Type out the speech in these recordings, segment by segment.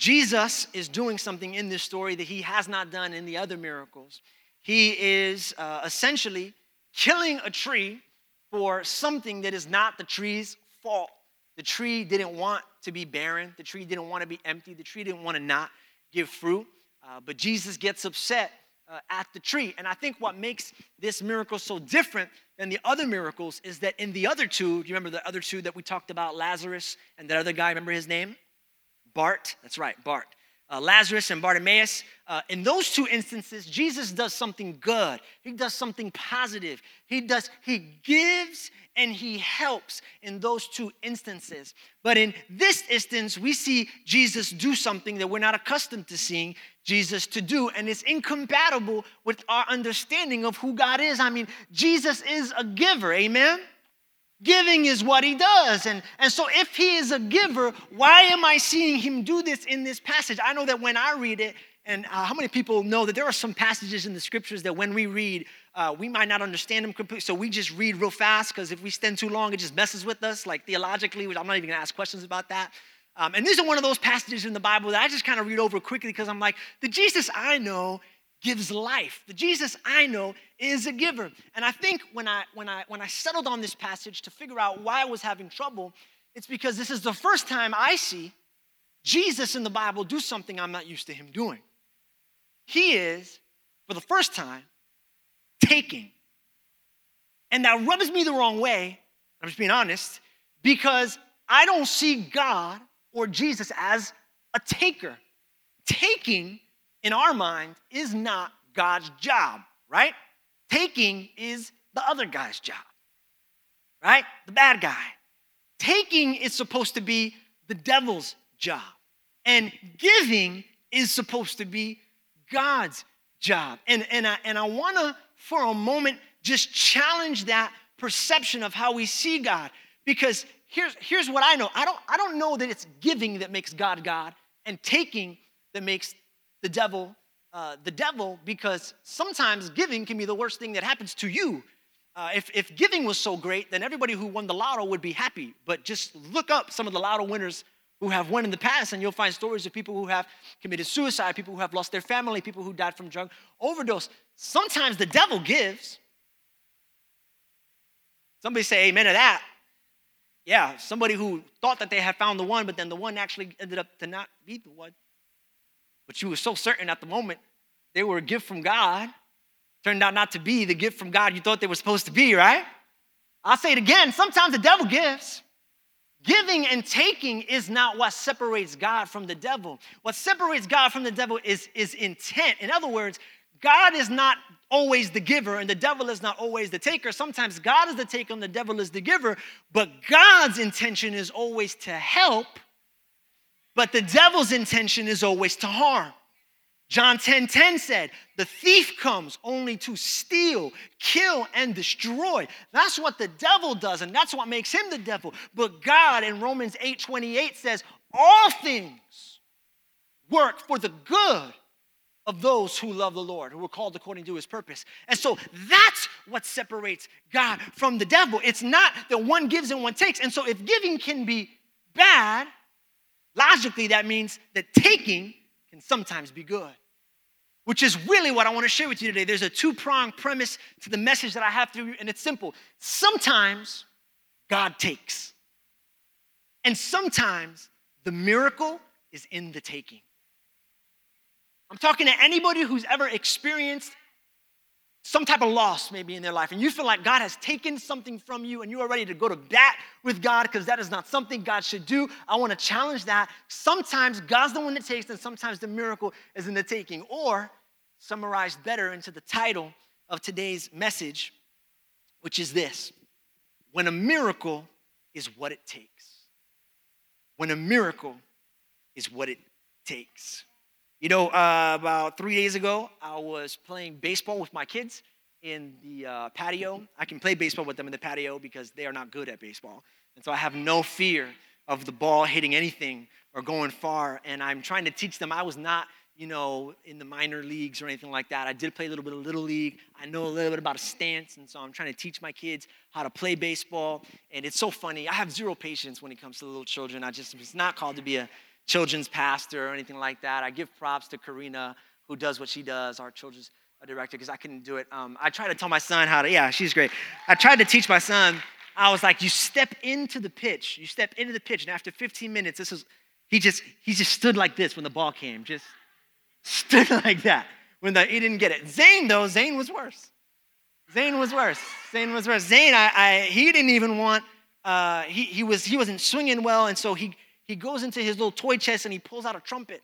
Jesus is doing something in this story that he has not done in the other miracles. He is uh, essentially killing a tree for something that is not the tree's fault. The tree didn't want to be barren, the tree didn't want to be empty, the tree didn't want to not give fruit. Uh, but Jesus gets upset uh, at the tree. And I think what makes this miracle so different than the other miracles is that in the other two, do you remember the other two that we talked about, Lazarus and that other guy, remember his name? Bart, that's right, Bart. Uh, Lazarus and Bartimaeus. Uh, in those two instances, Jesus does something good. He does something positive. He does, he gives and he helps in those two instances. But in this instance, we see Jesus do something that we're not accustomed to seeing Jesus to do, and it's incompatible with our understanding of who God is. I mean, Jesus is a giver, amen? Giving is what he does. And, and so, if he is a giver, why am I seeing him do this in this passage? I know that when I read it, and uh, how many people know that there are some passages in the scriptures that when we read, uh, we might not understand them completely. So we just read real fast because if we spend too long, it just messes with us, like theologically. Which I'm not even going to ask questions about that. Um, and these are one of those passages in the Bible that I just kind of read over quickly because I'm like, the Jesus I know gives life. The Jesus I know is a giver. And I think when I when I when I settled on this passage to figure out why I was having trouble, it's because this is the first time I see Jesus in the Bible do something I'm not used to him doing. He is, for the first time, taking. And that rubs me the wrong way, I'm just being honest, because I don't see God or Jesus as a taker. Taking in our mind is not God's job, right? Taking is the other guy's job, right? The bad guy. Taking is supposed to be the devil's job, and giving is supposed to be God's job. And, and I, and I want to, for a moment, just challenge that perception of how we see God. Because here's, here's what I know I don't, I don't know that it's giving that makes God God and taking that makes the devil uh, the devil because sometimes giving can be the worst thing that happens to you. Uh, if, if giving was so great, then everybody who won the lotto would be happy. But just look up some of the lotto winners who have won in the past, and you'll find stories of people who have committed suicide, people who have lost their family, people who died from drug overdose. Sometimes the devil gives. Somebody say amen to that. Yeah, somebody who thought that they had found the one, but then the one actually ended up to not be the one. But you were so certain at the moment they were a gift from God. Turned out not to be the gift from God you thought they were supposed to be, right? I'll say it again. Sometimes the devil gives. Giving and taking is not what separates God from the devil. What separates God from the devil is, is intent. In other words, God is not always the giver and the devil is not always the taker. Sometimes God is the taker and the devil is the giver, but God's intention is always to help, but the devil's intention is always to harm. John 10 10 said, The thief comes only to steal, kill, and destroy. That's what the devil does, and that's what makes him the devil. But God in Romans 8 28 says, All things work for the good of those who love the Lord, who are called according to his purpose. And so that's what separates God from the devil. It's not that one gives and one takes. And so if giving can be bad, logically that means that taking can sometimes be good which is really what I want to share with you today. There's a two pronged premise to the message that I have you, and it's simple. Sometimes God takes, and sometimes the miracle is in the taking. I'm talking to anybody who's ever experienced some type of loss maybe in their life, and you feel like God has taken something from you and you are ready to go to bat with God because that is not something God should do. I want to challenge that. Sometimes God's the one that takes, and sometimes the miracle is in the taking. Or summarized better into the title of today's message, which is this When a miracle is what it takes. When a miracle is what it takes. You know, uh, about three days ago, I was playing baseball with my kids in the uh, patio. I can play baseball with them in the patio because they are not good at baseball. And so I have no fear of the ball hitting anything or going far. And I'm trying to teach them I was not, you know, in the minor leagues or anything like that. I did play a little bit of little league. I know a little bit about a stance. And so I'm trying to teach my kids how to play baseball. And it's so funny. I have zero patience when it comes to little children. I just, it's not called to be a children's pastor or anything like that. I give props to Karina, who does what she does, our children's director, because I couldn't do it. Um, I tried to tell my son how to, yeah, she's great. I tried to teach my son, I was like, you step into the pitch, you step into the pitch, and after 15 minutes, this was, he just, he just stood like this when the ball came, just stood like that when the, he didn't get it. Zane, though, Zane was worse. Zane was worse. Zane was worse. Zane, I, I he didn't even want, uh, he, he, was, he wasn't swinging well, and so he, he goes into his little toy chest and he pulls out a trumpet.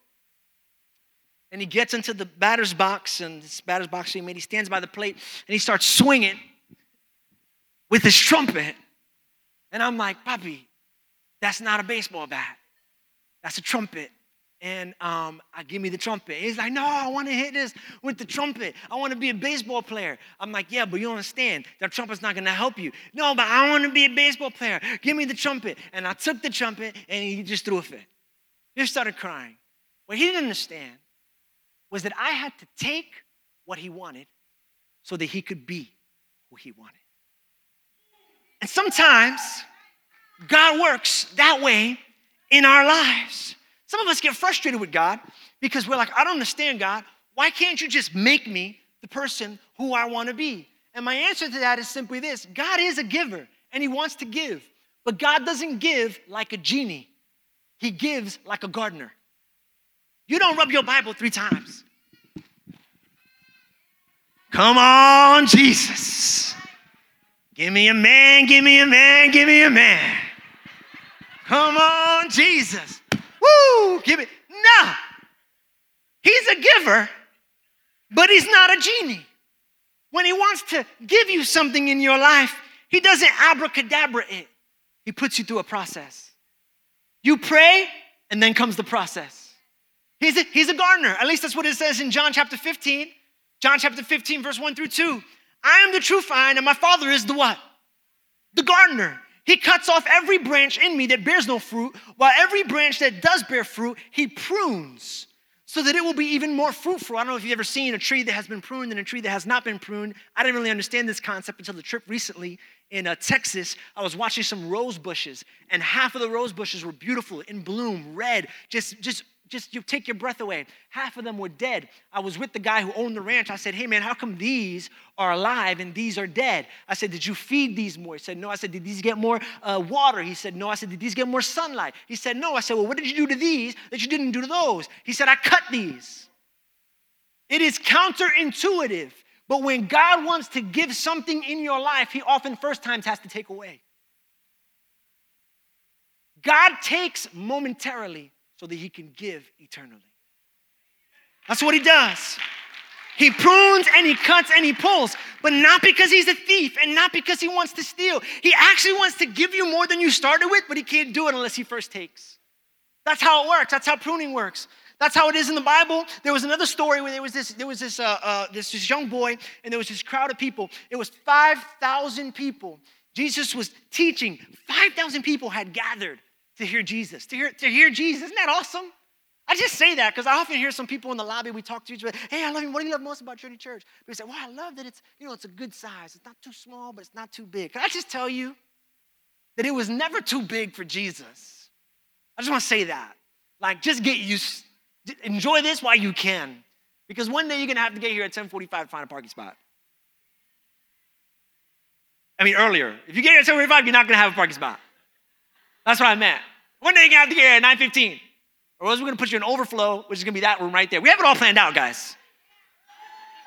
And he gets into the batter's box, and this batter's box he made, he stands by the plate and he starts swinging with his trumpet. And I'm like, Puppy, that's not a baseball bat. That's a trumpet and um, I give me the trumpet. He's like, no, I want to hit this with the trumpet. I want to be a baseball player. I'm like, yeah, but you don't understand. That trumpet's not going to help you. No, but I want to be a baseball player. Give me the trumpet. And I took the trumpet, and he just threw a fit. He started crying. What he didn't understand was that I had to take what he wanted so that he could be who he wanted. And sometimes God works that way in our lives. Some of us get frustrated with God because we're like, I don't understand, God. Why can't you just make me the person who I want to be? And my answer to that is simply this God is a giver and He wants to give, but God doesn't give like a genie, He gives like a gardener. You don't rub your Bible three times. Come on, Jesus. Give me a man, give me a man, give me a man. Come on, Jesus. Woo, give it. No. He's a giver, but he's not a genie. When he wants to give you something in your life, he doesn't abracadabra it. He puts you through a process. You pray, and then comes the process. He's a, he's a gardener. At least that's what it says in John chapter 15. John chapter 15, verse 1 through 2. I am the true vine, and my father is the what? The gardener. He cuts off every branch in me that bears no fruit, while every branch that does bear fruit, he prunes so that it will be even more fruitful. I don't know if you've ever seen a tree that has been pruned and a tree that has not been pruned. I didn't really understand this concept until the trip recently in uh, Texas. I was watching some rose bushes, and half of the rose bushes were beautiful in bloom, red, just, just just you take your breath away. Half of them were dead. I was with the guy who owned the ranch. I said, Hey man, how come these are alive and these are dead? I said, Did you feed these more? He said, No. I said, Did these get more uh, water? He said, No. I said, Did these get more sunlight? He said, No. I said, Well, what did you do to these that you didn't do to those? He said, I cut these. It is counterintuitive, but when God wants to give something in your life, He often first times has to take away. God takes momentarily so that he can give eternally. That's what he does. He prunes and he cuts and he pulls, but not because he's a thief and not because he wants to steal. He actually wants to give you more than you started with, but he can't do it unless he first takes. That's how it works. That's how pruning works. That's how it is in the Bible. There was another story where there was this, there was this, uh, uh, this, this young boy, and there was this crowd of people. It was 5,000 people. Jesus was teaching. 5,000 people had gathered to hear Jesus, to hear, to hear Jesus. Isn't that awesome? I just say that because I often hear some people in the lobby, we talk to each other, hey, I love you. What do you love most about Trinity Church? We say, well, I love that it's, you know, it's a good size. It's not too small, but it's not too big. Can I just tell you that it was never too big for Jesus? I just want to say that. Like, just get used, enjoy this while you can. Because one day you're going to have to get here at 1045 to find a parking spot. I mean, earlier. If you get here at 1045, you're not going to have a parking spot. That's what I meant. One day you got to get here at 9:15. Or else we're gonna put you in overflow, which is gonna be that room right there. We have it all planned out, guys.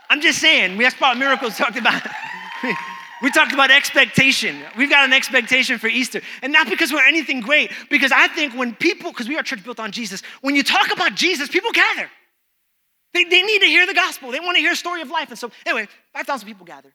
I'm just saying, we asked about miracles, talked about we talked about expectation. We've got an expectation for Easter. And not because we're anything great, because I think when people, because we are church built on Jesus, when you talk about Jesus, people gather. They, they need to hear the gospel. They want to hear a story of life. And so, anyway, 5,000 people gather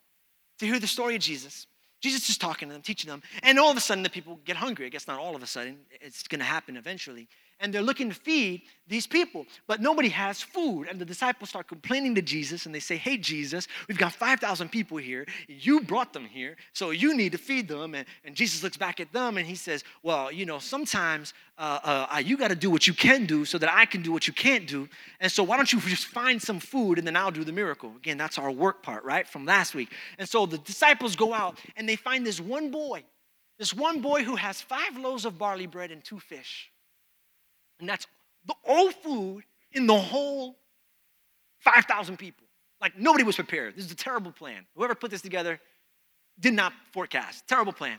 to hear the story of Jesus. Jesus is talking to them, teaching them, and all of a sudden the people get hungry. I guess not all of a sudden, it's going to happen eventually. And they're looking to feed these people, but nobody has food. And the disciples start complaining to Jesus and they say, Hey, Jesus, we've got 5,000 people here. You brought them here, so you need to feed them. And, and Jesus looks back at them and he says, Well, you know, sometimes uh, uh, you got to do what you can do so that I can do what you can't do. And so why don't you just find some food and then I'll do the miracle? Again, that's our work part, right, from last week. And so the disciples go out and they find this one boy, this one boy who has five loaves of barley bread and two fish. And that's the all food in the whole 5,000 people. Like nobody was prepared. This is a terrible plan. Whoever put this together did not forecast. Terrible plan.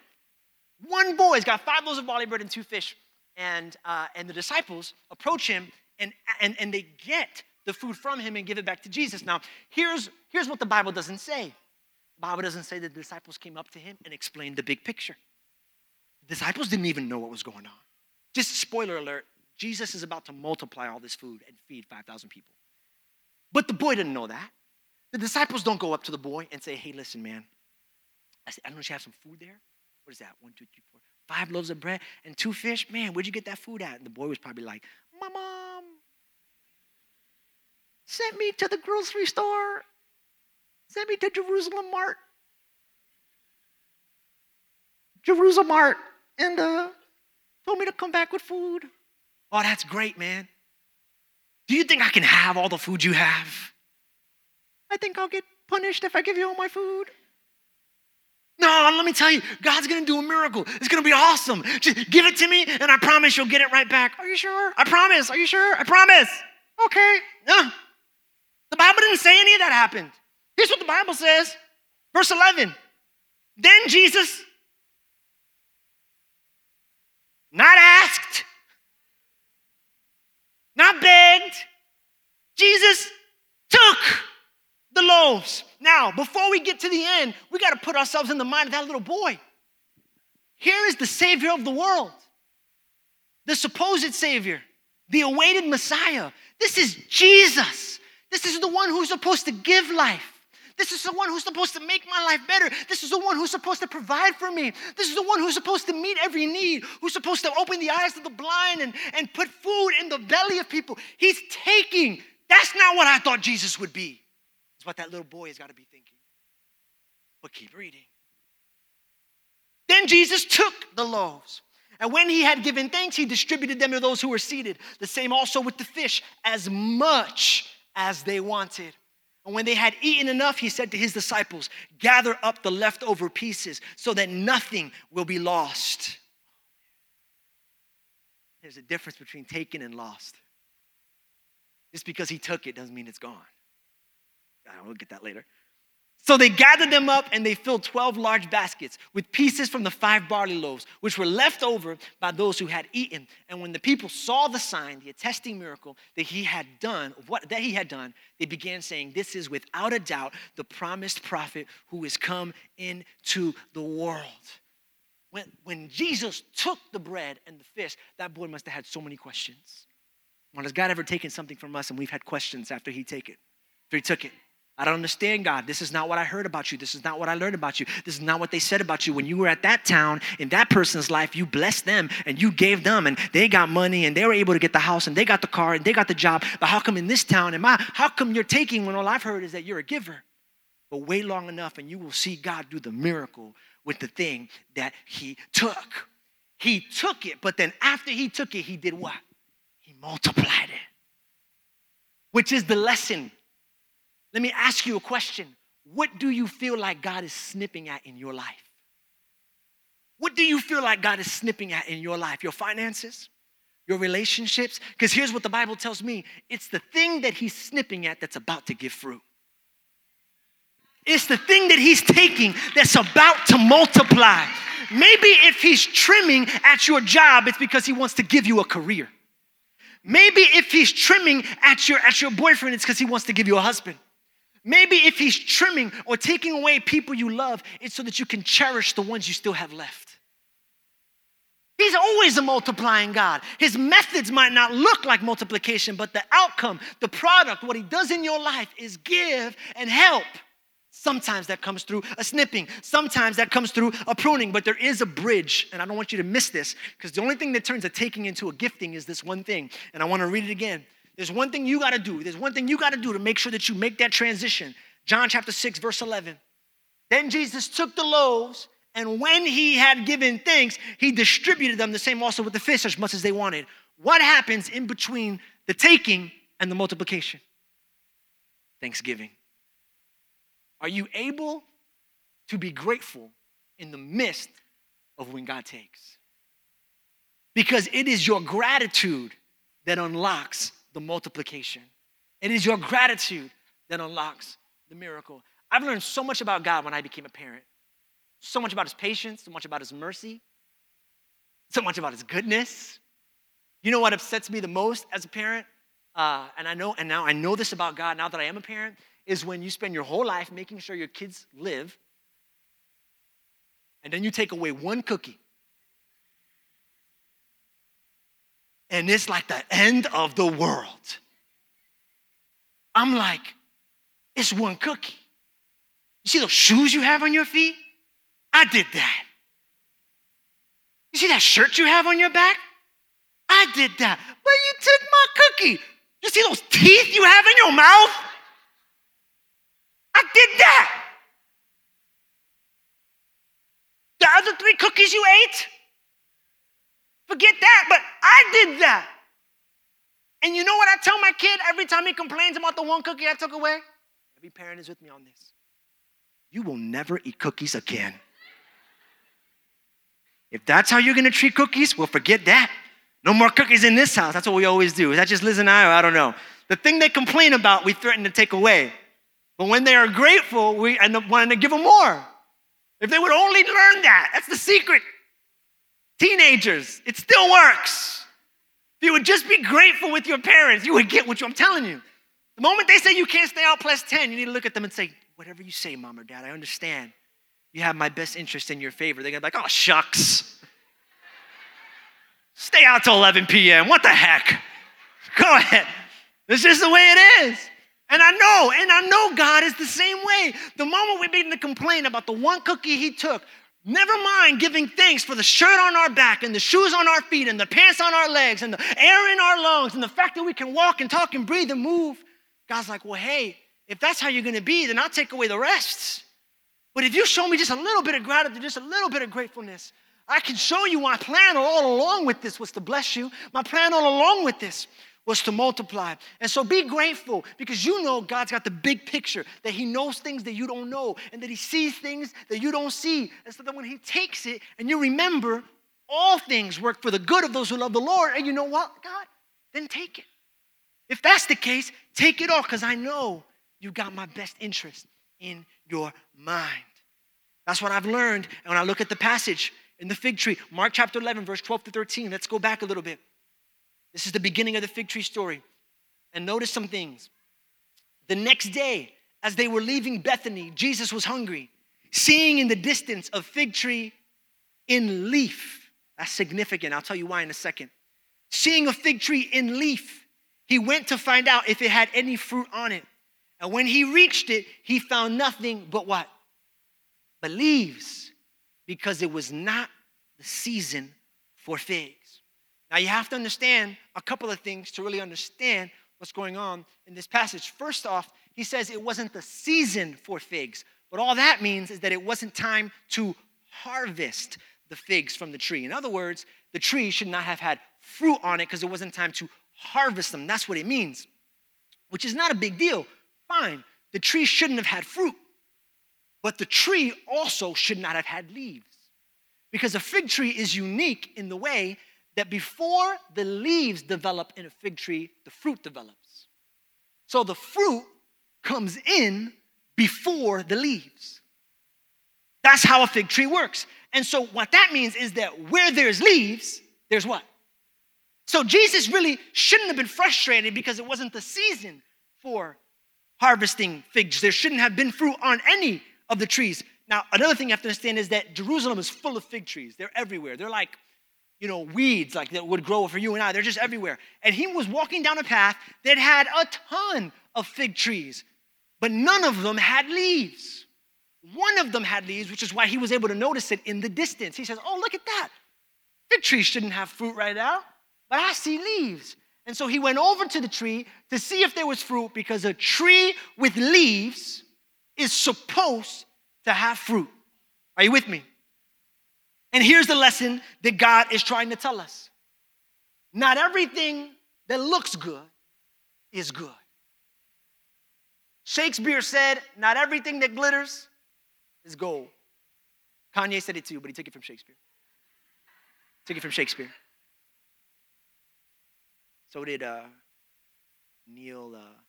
One boy's got five loaves of barley bread and two fish. And, uh, and the disciples approach him and, and, and they get the food from him and give it back to Jesus. Now, here's, here's what the Bible doesn't say the Bible doesn't say that the disciples came up to him and explained the big picture. The disciples didn't even know what was going on. Just spoiler alert Jesus is about to multiply all this food and feed 5,000 people. But the boy didn't know that. The disciples don't go up to the boy and say, hey, listen, man, I, said, I don't know if you have some food there. What is that? One, two, three, four, five loaves of bread and two fish? Man, where'd you get that food at? And the boy was probably like, my mom sent me to the grocery store, sent me to Jerusalem Mart. Jerusalem Mart, and uh, told me to come back with food. Oh, that's great, man. Do you think I can have all the food you have? I think I'll get punished if I give you all my food. No, let me tell you, God's gonna do a miracle. It's gonna be awesome. Just give it to me, and I promise you'll get it right back. Are you sure? I promise. Are you sure? I promise. Okay. No. The Bible didn't say any of that happened. Here's what the Bible says, verse 11. Then Jesus, not asked, not begged. Jesus took the loaves. Now, before we get to the end, we got to put ourselves in the mind of that little boy. Here is the Savior of the world, the supposed Savior, the awaited Messiah. This is Jesus. This is the one who's supposed to give life. This is the one who's supposed to make my life better. This is the one who's supposed to provide for me. This is the one who's supposed to meet every need, who's supposed to open the eyes of the blind and, and put food in the belly of people. He's taking. That's not what I thought Jesus would be. It's what that little boy has got to be thinking. But keep reading. Then Jesus took the loaves. And when he had given thanks, he distributed them to those who were seated. The same also with the fish, as much as they wanted. And when they had eaten enough, he said to his disciples, Gather up the leftover pieces so that nothing will be lost. There's a difference between taken and lost. Just because he took it doesn't mean it's gone. We'll get that later. So they gathered them up and they filled 12 large baskets with pieces from the five barley loaves, which were left over by those who had eaten. And when the people saw the sign, the attesting miracle that he had done, what that he had done, they began saying, This is without a doubt the promised prophet who is come into the world. When, when Jesus took the bread and the fish, that boy must have had so many questions. When has God ever taken something from us and we've had questions after he take it? After he took it? I don't understand, God. This is not what I heard about you. This is not what I learned about you. This is not what they said about you. When you were at that town, in that person's life, you blessed them and you gave them, and they got money and they were able to get the house and they got the car and they got the job. But how come in this town, and my, how come you're taking when all I've heard is that you're a giver? But wait long enough and you will see God do the miracle with the thing that He took. He took it, but then after He took it, He did what? He multiplied it, which is the lesson let me ask you a question. What do you feel like God is snipping at in your life? What do you feel like God is snipping at in your life? Your finances? Your relationships? Because here's what the Bible tells me it's the thing that He's snipping at that's about to give fruit. It's the thing that He's taking that's about to multiply. Maybe if He's trimming at your job, it's because He wants to give you a career. Maybe if He's trimming at your, at your boyfriend, it's because He wants to give you a husband. Maybe if he's trimming or taking away people you love, it's so that you can cherish the ones you still have left. He's always a multiplying God. His methods might not look like multiplication, but the outcome, the product, what he does in your life is give and help Sometimes that comes through a snipping. Sometimes that comes through a pruning. But there is a bridge, and I don't want you to miss this because the only thing that turns a taking into a gifting is this one thing. And I want to read it again. There's one thing you got to do. There's one thing you got to do to make sure that you make that transition. John chapter 6, verse 11. Then Jesus took the loaves, and when he had given thanks, he distributed them the same also with the fish as much as they wanted. What happens in between the taking and the multiplication? Thanksgiving. Are you able to be grateful in the midst of when God takes? Because it is your gratitude that unlocks the multiplication. It is your gratitude that unlocks the miracle. I've learned so much about God when I became a parent. So much about his patience, so much about his mercy, so much about his goodness. You know what upsets me the most as a parent? Uh, and I know, and now I know this about God now that I am a parent, is when you spend your whole life making sure your kids live, and then you take away one cookie. And it's like the end of the world. I'm like, it's one cookie. You see those shoes you have on your feet? I did that. You see that shirt you have on your back? I did that. But you took my cookie. You see those teeth you have in your mouth? I did that. The other three cookies you ate? Forget that, but I did that. And you know what I tell my kid every time he complains about the one cookie I took away? Every parent is with me on this. You will never eat cookies again. If that's how you're gonna treat cookies, well, forget that. No more cookies in this house. That's what we always do. Is that just Liz and I, or I don't know? The thing they complain about, we threaten to take away. But when they are grateful, we end up wanting to give them more. If they would only learn that, that's the secret. Teenagers, it still works. If you would just be grateful with your parents, you would get what you, I'm telling you. The moment they say you can't stay out past plus 10, you need to look at them and say, whatever you say, mom or dad, I understand. You have my best interest in your favor. They're gonna be like, oh, shucks. Stay out till 11 p.m. What the heck? Go ahead. This is the way it is. And I know, and I know God is the same way. The moment we begin to complain about the one cookie he took, never mind giving thanks for the shirt on our back and the shoes on our feet and the pants on our legs and the air in our lungs and the fact that we can walk and talk and breathe and move. God's like, well, hey, if that's how you're gonna be, then I'll take away the rest. But if you show me just a little bit of gratitude, just a little bit of gratefulness, I can show you my plan all along with this was to bless you. My plan all along with this was to multiply. And so be grateful because you know God's got the big picture, that He knows things that you don't know, and that He sees things that you don't see. And so that when He takes it and you remember, all things work for the good of those who love the Lord, and you know what, God, then take it. If that's the case, take it all because I know you got my best interest in your mind. That's what I've learned. And when I look at the passage in the fig tree, Mark chapter 11, verse 12 to 13, let's go back a little bit. This is the beginning of the fig tree story. And notice some things. The next day, as they were leaving Bethany, Jesus was hungry. Seeing in the distance a fig tree in leaf. That's significant. I'll tell you why in a second. Seeing a fig tree in leaf, he went to find out if it had any fruit on it. And when he reached it, he found nothing but what? But leaves, because it was not the season for figs. Now, you have to understand a couple of things to really understand what's going on in this passage. First off, he says it wasn't the season for figs, but all that means is that it wasn't time to harvest the figs from the tree. In other words, the tree should not have had fruit on it because it wasn't time to harvest them. That's what it means, which is not a big deal. Fine, the tree shouldn't have had fruit, but the tree also should not have had leaves because a fig tree is unique in the way that before the leaves develop in a fig tree, the fruit develops. So the fruit comes in before the leaves. That's how a fig tree works. And so what that means is that where there's leaves, there's what? So Jesus really shouldn't have been frustrated because it wasn't the season for harvesting figs. There shouldn't have been fruit on any of the trees. Now, another thing you have to understand is that Jerusalem is full of fig trees. They're everywhere. They're like you know, weeds like that would grow for you and I. They're just everywhere. And he was walking down a path that had a ton of fig trees, but none of them had leaves. one of them had leaves, which is why he was able to notice it in the distance. He says, Oh, look at that. Fig tree shouldn't have fruit right now, but I see leaves. And so he went over to the tree to see if there was fruit because a tree with leaves is supposed to have fruit. Are you with me? And here's the lesson that God is trying to tell us not everything that looks good is good. Shakespeare said, Not everything that glitters is gold. Kanye said it too, but he took it from Shakespeare. Took it from Shakespeare. So did uh, Neil, uh,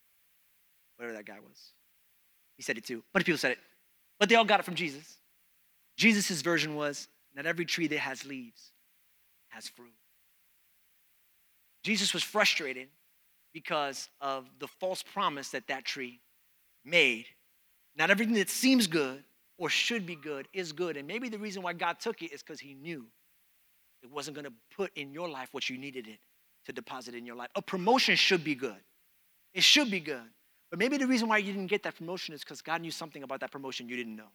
whatever that guy was. He said it too. A bunch of people said it. But they all got it from Jesus. Jesus' version was not every tree that has leaves has fruit. Jesus was frustrated because of the false promise that that tree made. Not everything that seems good or should be good is good. And maybe the reason why God took it is because He knew it wasn't going to put in your life what you needed it to deposit in your life. A promotion should be good, it should be good. But maybe the reason why you didn't get that promotion is because God knew something about that promotion you didn't know.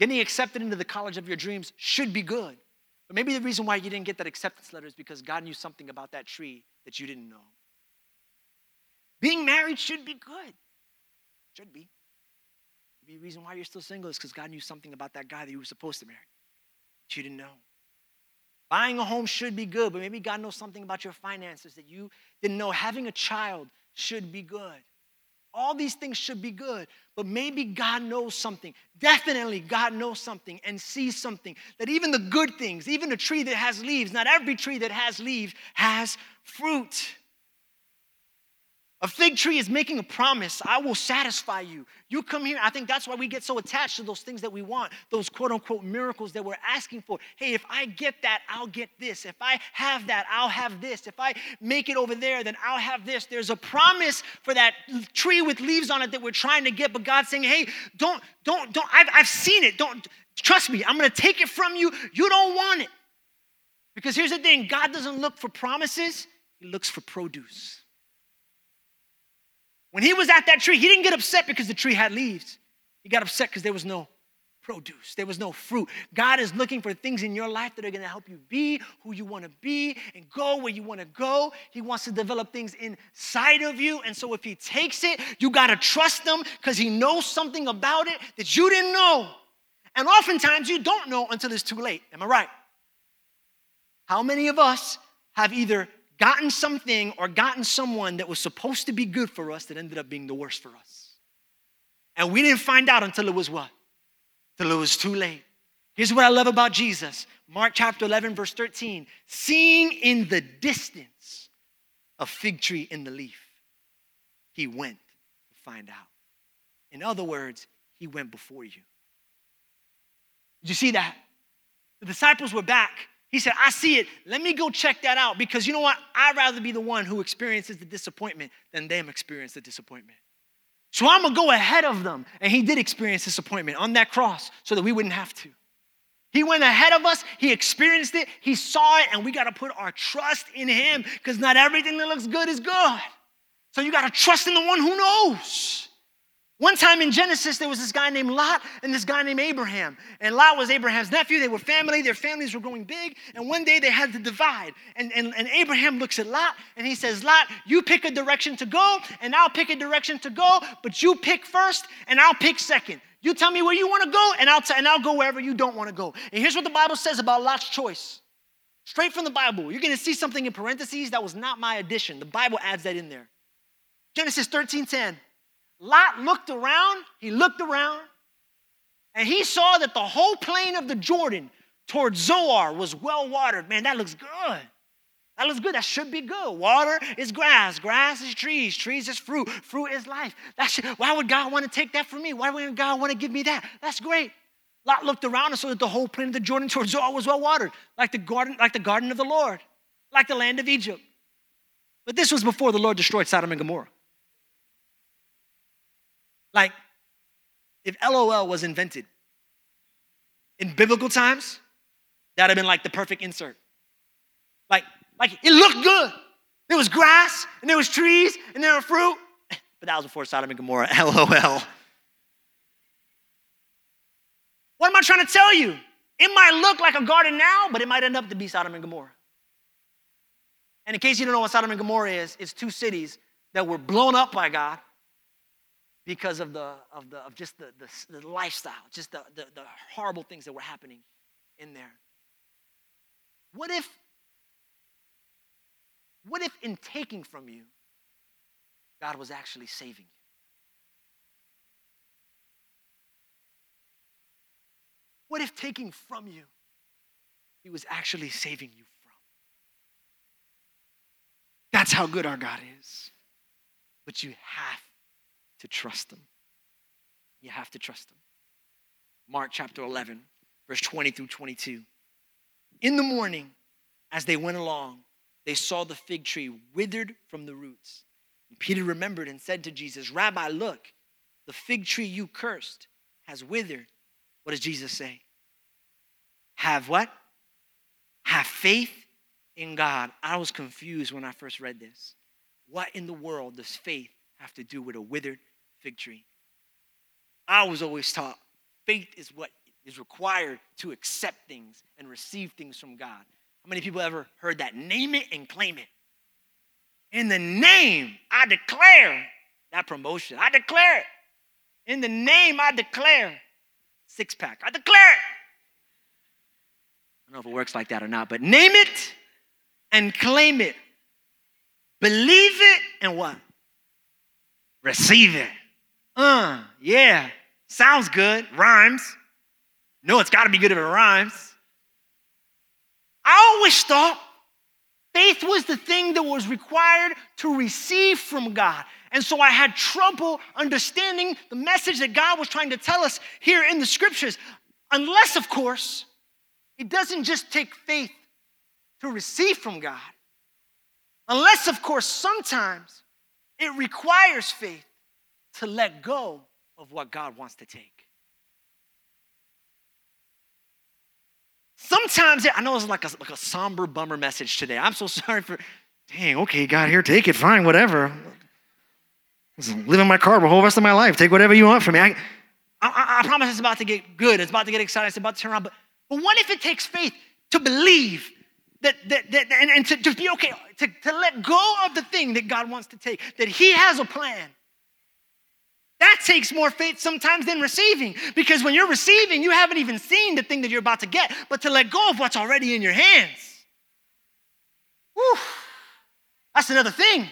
Getting accepted into the college of your dreams should be good. But maybe the reason why you didn't get that acceptance letter is because God knew something about that tree that you didn't know. Being married should be good. Should be. Maybe the reason why you're still single is because God knew something about that guy that you were supposed to marry that you didn't know. Buying a home should be good, but maybe God knows something about your finances that you didn't know. Having a child should be good. All these things should be good, but maybe God knows something. Definitely, God knows something and sees something that even the good things, even a tree that has leaves, not every tree that has leaves has fruit. A fig tree is making a promise I will satisfy you. You come here. I think that's why we get so attached to those things that we want, those quote unquote miracles that we're asking for. Hey, if I get that, I'll get this. If I have that, I'll have this. If I make it over there, then I'll have this. There's a promise for that tree with leaves on it that we're trying to get, but God's saying, hey, don't, don't, don't, I've, I've seen it. Don't, trust me, I'm gonna take it from you. You don't want it. Because here's the thing God doesn't look for promises, He looks for produce. When he was at that tree, he didn't get upset because the tree had leaves. He got upset because there was no produce, there was no fruit. God is looking for things in your life that are going to help you be who you want to be and go where you want to go. He wants to develop things inside of you. And so if he takes it, you got to trust him because he knows something about it that you didn't know. And oftentimes you don't know until it's too late. Am I right? How many of us have either gotten something or gotten someone that was supposed to be good for us that ended up being the worst for us. And we didn't find out until it was what? Till it was too late. Here's what I love about Jesus Mark chapter 11, verse 13. Seeing in the distance a fig tree in the leaf, he went to find out. In other words, he went before you. Did you see that? The disciples were back he said, I see it. Let me go check that out because you know what? I'd rather be the one who experiences the disappointment than them experience the disappointment. So I'm gonna go ahead of them. And he did experience disappointment on that cross so that we wouldn't have to. He went ahead of us, he experienced it, he saw it, and we gotta put our trust in him because not everything that looks good is good. So you gotta trust in the one who knows. One time in Genesis, there was this guy named Lot and this guy named Abraham. And Lot was Abraham's nephew. They were family. Their families were growing big. And one day they had to divide. And, and, and Abraham looks at Lot and he says, Lot, you pick a direction to go, and I'll pick a direction to go, but you pick first, and I'll pick second. You tell me where you want to go, and I'll, t- and I'll go wherever you don't want to go. And here's what the Bible says about Lot's choice. Straight from the Bible. You're going to see something in parentheses that was not my addition. The Bible adds that in there. Genesis 13 10. Lot looked around, he looked around, and he saw that the whole plain of the Jordan towards Zoar was well watered. Man, that looks good. That looks good. That should be good. Water is grass. Grass is trees. Trees is fruit. Fruit is life. That should, why would God want to take that from me? Why would God want to give me that? That's great. Lot looked around and saw that the whole plain of the Jordan towards Zoar was well watered, like the garden, like the garden of the Lord, like the land of Egypt. But this was before the Lord destroyed Sodom and Gomorrah. Like, if LOL was invented in biblical times, that'd have been like the perfect insert. Like, like it looked good. There was grass and there was trees and there were fruit, but that was before Sodom and Gomorrah. LOL. What am I trying to tell you? It might look like a garden now, but it might end up to be Sodom and Gomorrah. And in case you don't know what Sodom and Gomorrah is, it's two cities that were blown up by God because of the of the of just the, the, the lifestyle, just the, the, the horrible things that were happening in there. What if what if in taking from you, God was actually saving you? What if taking from you, He was actually saving you from? That's how good our God is. But you have to trust Him. You have to trust Him. Mark chapter 11, verse 20 through 22. In the morning, as they went along, they saw the fig tree withered from the roots. And Peter remembered and said to Jesus, Rabbi, look, the fig tree you cursed has withered. What does Jesus say? Have what? Have faith in God. I was confused when I first read this. What in the world does faith have to do with a withered fig tree? I was always taught faith is what is required to accept things and receive things from God. How many people ever heard that? Name it and claim it. In the name, I declare that promotion. I declare it. In the name, I declare six pack. I declare it. I don't know if it works like that or not, but name it and claim it. Believe it and what? Receive it. Uh, yeah. Sounds good. Rhymes. No, it's got to be good if it rhymes. I always thought faith was the thing that was required to receive from God. And so I had trouble understanding the message that God was trying to tell us here in the scriptures. Unless, of course, it doesn't just take faith to receive from God. Unless, of course, sometimes it requires faith to let go of what God wants to take. Sometimes, it, I know it's like a, like a somber bummer message today. I'm so sorry for, dang, okay, God, here, take it, fine, whatever. live in my car the whole rest of my life. Take whatever you want from me. I, I, I promise it's about to get good. It's about to get exciting. It's about to turn around. But, but what if it takes faith to believe that, that, that and, and to just be okay, to, to let go of the thing that God wants to take, that He has a plan. Takes more faith sometimes than receiving because when you're receiving, you haven't even seen the thing that you're about to get, but to let go of what's already in your hands. Whew, that's another thing.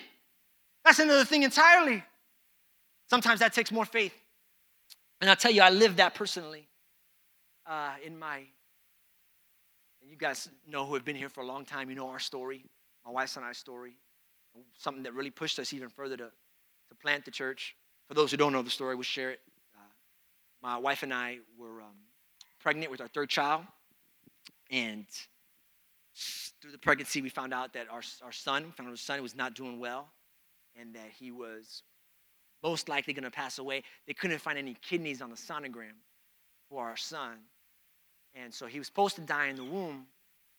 That's another thing entirely. Sometimes that takes more faith. And I'll tell you, I lived that personally uh, in my and you guys know who have been here for a long time, you know our story, my wife's and I's story. Something that really pushed us even further to, to plant the church. For those who don't know the story, we'll share it. Uh, my wife and I were um, pregnant with our third child. And through the pregnancy, we found out that our, our son, found our son was not doing well and that he was most likely going to pass away. They couldn't find any kidneys on the sonogram for our son. And so he was supposed to die in the womb,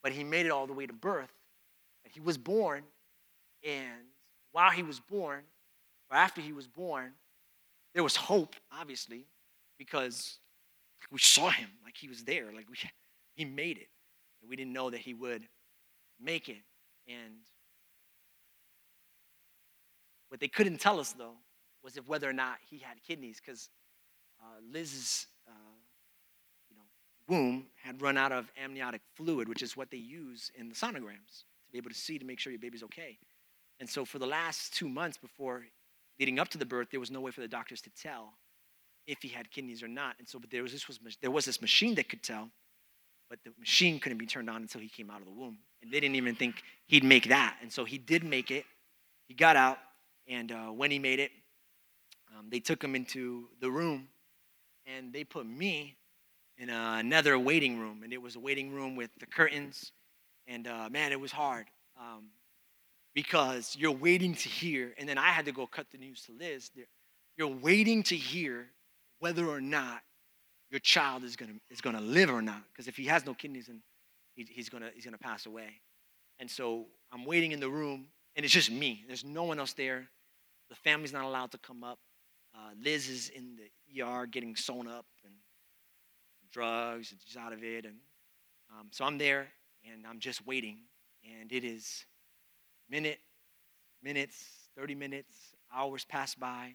but he made it all the way to birth. And He was born, and while he was born, or after he was born, there was hope, obviously, because we saw him, like he was there, like we, he made it. And we didn't know that he would make it. And what they couldn't tell us, though, was if whether or not he had kidneys, because uh, Liz's uh, you know, womb had run out of amniotic fluid, which is what they use in the sonograms to be able to see to make sure your baby's okay. And so for the last two months before leading up to the birth, there was no way for the doctors to tell if he had kidneys or not. And so but there was this was there was this machine that could tell, but the machine couldn't be turned on until he came out of the womb. And they didn't even think he'd make that. And so he did make it. He got out, and uh, when he made it, um, they took him into the room, and they put me in uh, another waiting room, and it was a waiting room with the curtains, and uh, man, it was hard um, because you're waiting to hear, and then I had to go cut the news to Liz. You're waiting to hear whether or not your child is gonna is gonna live or not, because if he has no kidneys, then he, he's gonna he's gonna pass away. And so I'm waiting in the room, and it's just me. There's no one else there. The family's not allowed to come up. Uh, Liz is in the ER getting sewn up, and drugs, and she's out of it. And um, so I'm there and I'm just waiting. And it is minute, minutes, 30 minutes, hours pass by.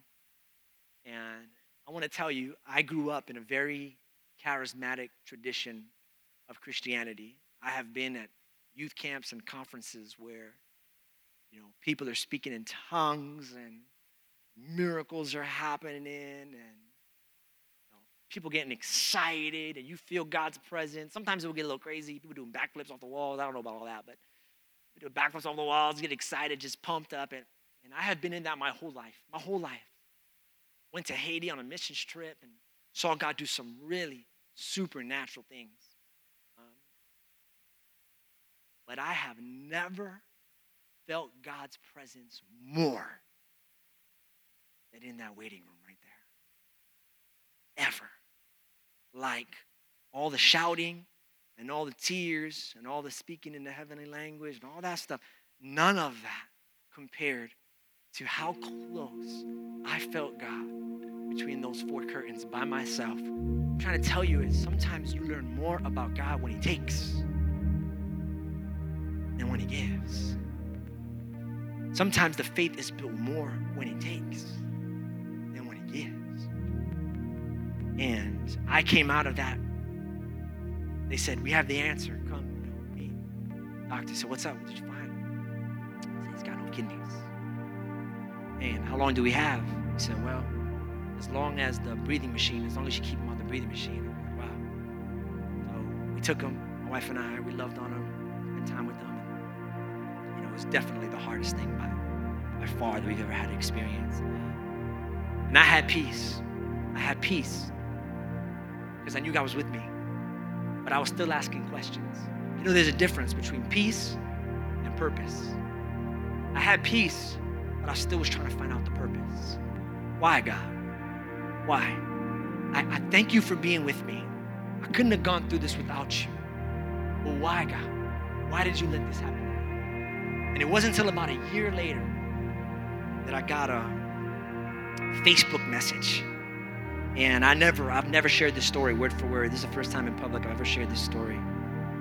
And I want to tell you, I grew up in a very charismatic tradition of Christianity. I have been at youth camps and conferences where you know people are speaking in tongues and miracles are happening and you know, people getting excited and you feel God's presence. Sometimes it will get a little crazy. People doing backflips off the walls. I don't know about all that, but do it backflips off the walls, get excited, just pumped up. And, and I have been in that my whole life, my whole life. Went to Haiti on a missions trip and saw God do some really supernatural things. Um, but I have never felt God's presence more than in that waiting room right there. Ever. Like all the shouting and all the tears and all the speaking in the heavenly language and all that stuff, none of that compared to how close I felt God between those four curtains by myself. I'm trying to tell you is sometimes you learn more about God when He takes than when He gives. Sometimes the faith is built more when He takes than when He gives. And I came out of that. They said, We have the answer. Come, you meet. Doctor said, What's up? What did you find? I said, He's got no kidneys. And how long do we have? He said, Well, as long as the breathing machine, as long as you keep him on the breathing machine. Like, wow. So we took him, my wife and I, we loved on him, spent time with him And, you know, it was definitely the hardest thing by, by far that we've ever had to experience. And I had peace. I had peace because I knew God was with me. But I was still asking questions. You know, there's a difference between peace and purpose. I had peace, but I still was trying to find out the purpose. Why, God? Why? I, I thank you for being with me. I couldn't have gone through this without you. But why, God? Why did you let this happen? And it wasn't until about a year later that I got a Facebook message. And I never, I've never shared this story word for word. This is the first time in public I've ever shared this story.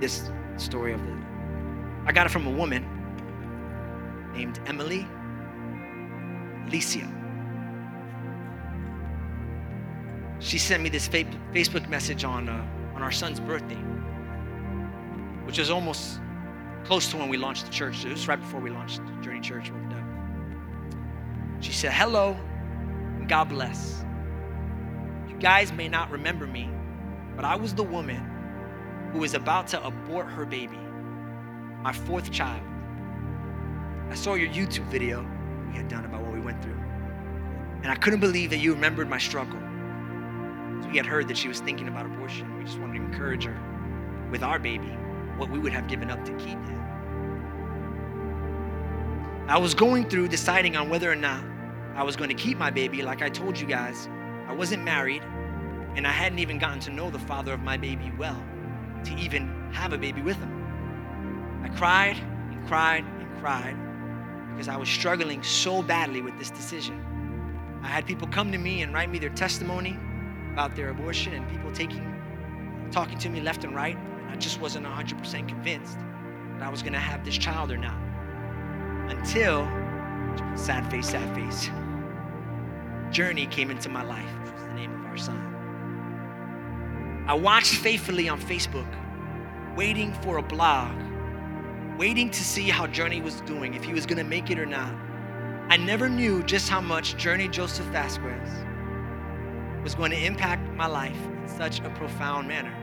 This story of the. I got it from a woman named Emily Alicia. She sent me this Facebook message on, uh, on our son's birthday, which was almost close to when we launched the church. It was right before we launched Journey Church. She said, Hello, and God bless. You guys may not remember me, but I was the woman who was about to abort her baby, my fourth child. I saw your YouTube video we had done about what we went through, and I couldn't believe that you remembered my struggle. So we had heard that she was thinking about abortion. We just wanted to encourage her with our baby what we would have given up to keep him. I was going through deciding on whether or not I was going to keep my baby. Like I told you guys, I wasn't married and I hadn't even gotten to know the father of my baby well to even have a baby with him. I cried and cried and cried because I was struggling so badly with this decision. I had people come to me and write me their testimony about their abortion and people taking talking to me left and right and I just wasn't 100% convinced that I was going to have this child or not until sad face, sad face. Journey came into my life, which was the name of our son. I watched faithfully on Facebook, waiting for a blog, waiting to see how Journey was doing, if he was gonna make it or not. I never knew just how much Journey Joseph Vasquez was going to impact my life in such a profound manner.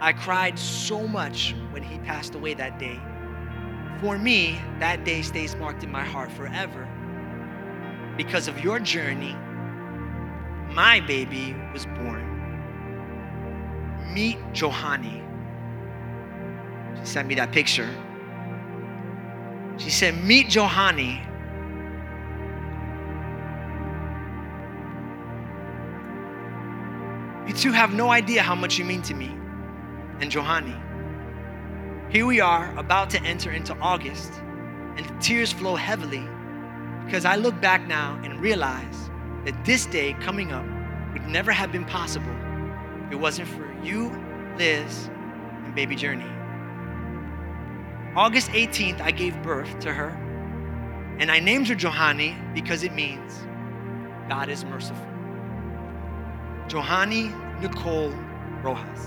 I cried so much when he passed away that day for me, that day stays marked in my heart forever. Because of your journey, my baby was born. Meet Johanny. She sent me that picture. She said, Meet Johanny. You two have no idea how much you mean to me and Johanny. Here we are about to enter into August, and tears flow heavily because I look back now and realize that this day coming up would never have been possible if it wasn't for you, Liz, and baby Journey. August 18th, I gave birth to her, and I named her Johanny because it means God is merciful. Johanny Nicole Rojas.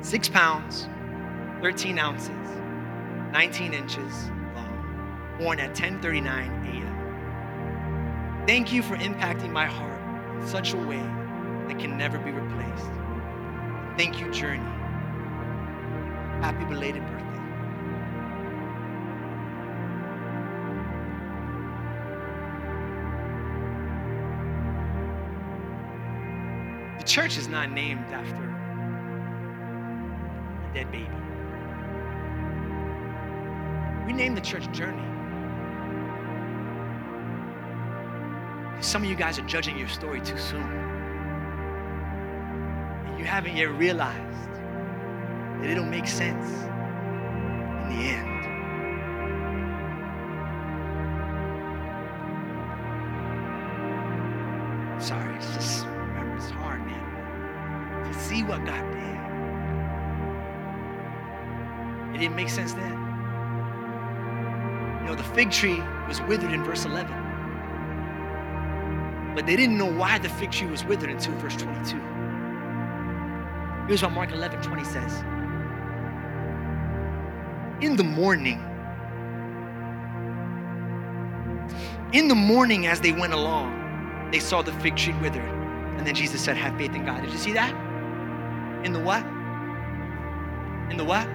Six pounds, 13 ounces, 19 inches long, born at 10:39 a.m. Thank you for impacting my heart in such a way that can never be replaced. Thank you, Journey. Happy belated birthday. The church is not named after a dead baby. We named the church Journey. Some of you guys are judging your story too soon. Haven't yet realized that it'll make sense in the end. Sorry, it's just, remember, it's hard, man. To see what God did. It didn't make sense then. You know, the fig tree was withered in verse 11. But they didn't know why the fig tree was withered until verse 22. Here's what Mark 11 20 says In the morning, in the morning as they went along, they saw the fig tree withered. And then Jesus said, Have faith in God. Did you see that? In the what? In the what?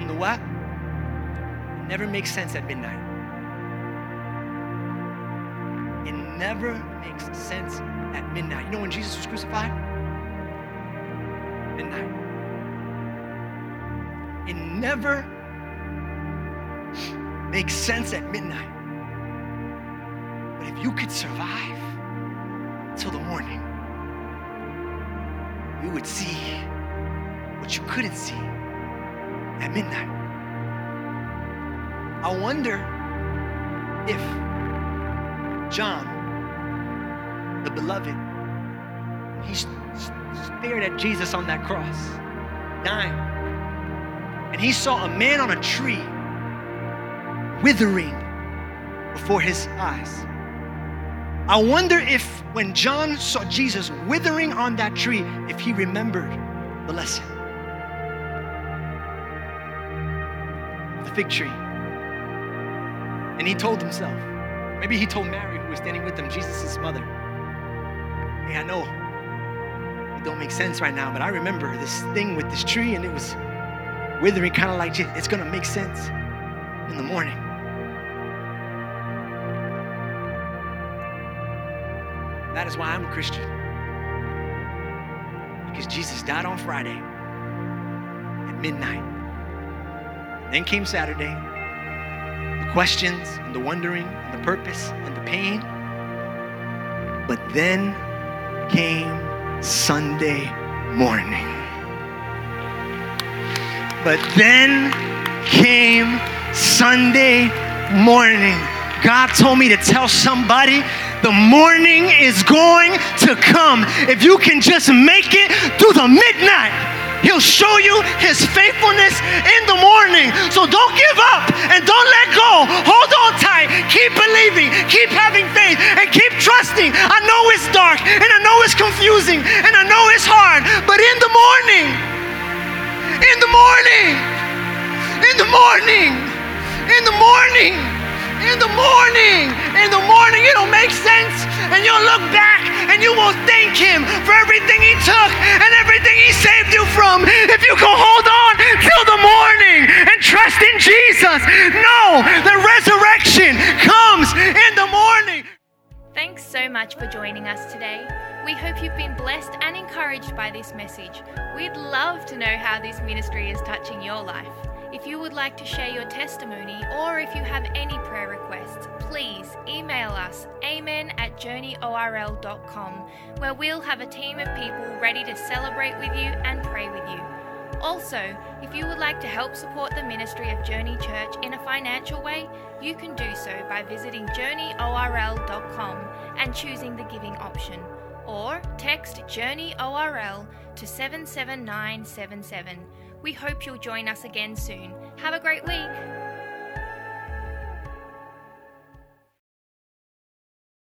In the what? It never makes sense at midnight. It never makes sense at midnight. You know when Jesus was crucified? Midnight. It never makes sense at midnight. But if you could survive till the morning, you would see what you couldn't see at midnight. I wonder if John, the beloved, he stared at Jesus on that cross, dying, and he saw a man on a tree withering before his eyes. I wonder if when John saw Jesus withering on that tree, if he remembered the lesson. The fig tree. And he told himself, maybe he told Mary, who was standing with him, Jesus' mother, Hey, I know don't make sense right now, but I remember this thing with this tree and it was withering, kind of like it's gonna make sense in the morning. That is why I'm a Christian. Because Jesus died on Friday at midnight. Then came Saturday, the questions and the wondering and the purpose and the pain. But then came Sunday morning. But then came Sunday morning. God told me to tell somebody the morning is going to come. If you can just make it through the midnight, He'll show you His faithfulness in the morning. So don't give up and don't let go. Hold on tight. Keep believing. Keep having faith and keep trusting. I know it's dark and I know it's confusing and I know it's hard, but in the morning, in the morning, in the morning, in the morning, in the morning, in the morning, it'll make sense and you'll look back and you will thank Him for everything He took and everything He saved you from. If you can hold on till the morning and trust in Jesus, know the resurrection comes in the morning. Thanks so much for joining us today. We hope you've been blessed and encouraged by this message. We'd love to know how this ministry is touching your life. If you would like to share your testimony or if you have any prayer requests, please email us amen at journeyorl.com where we'll have a team of people ready to celebrate with you and pray with you. Also, if you would like to help support the ministry of Journey Church in a financial way, you can do so by visiting journeyorl.com and choosing the giving option. or text JourneyORL to 77977. We hope you'll join us again soon. Have a great week.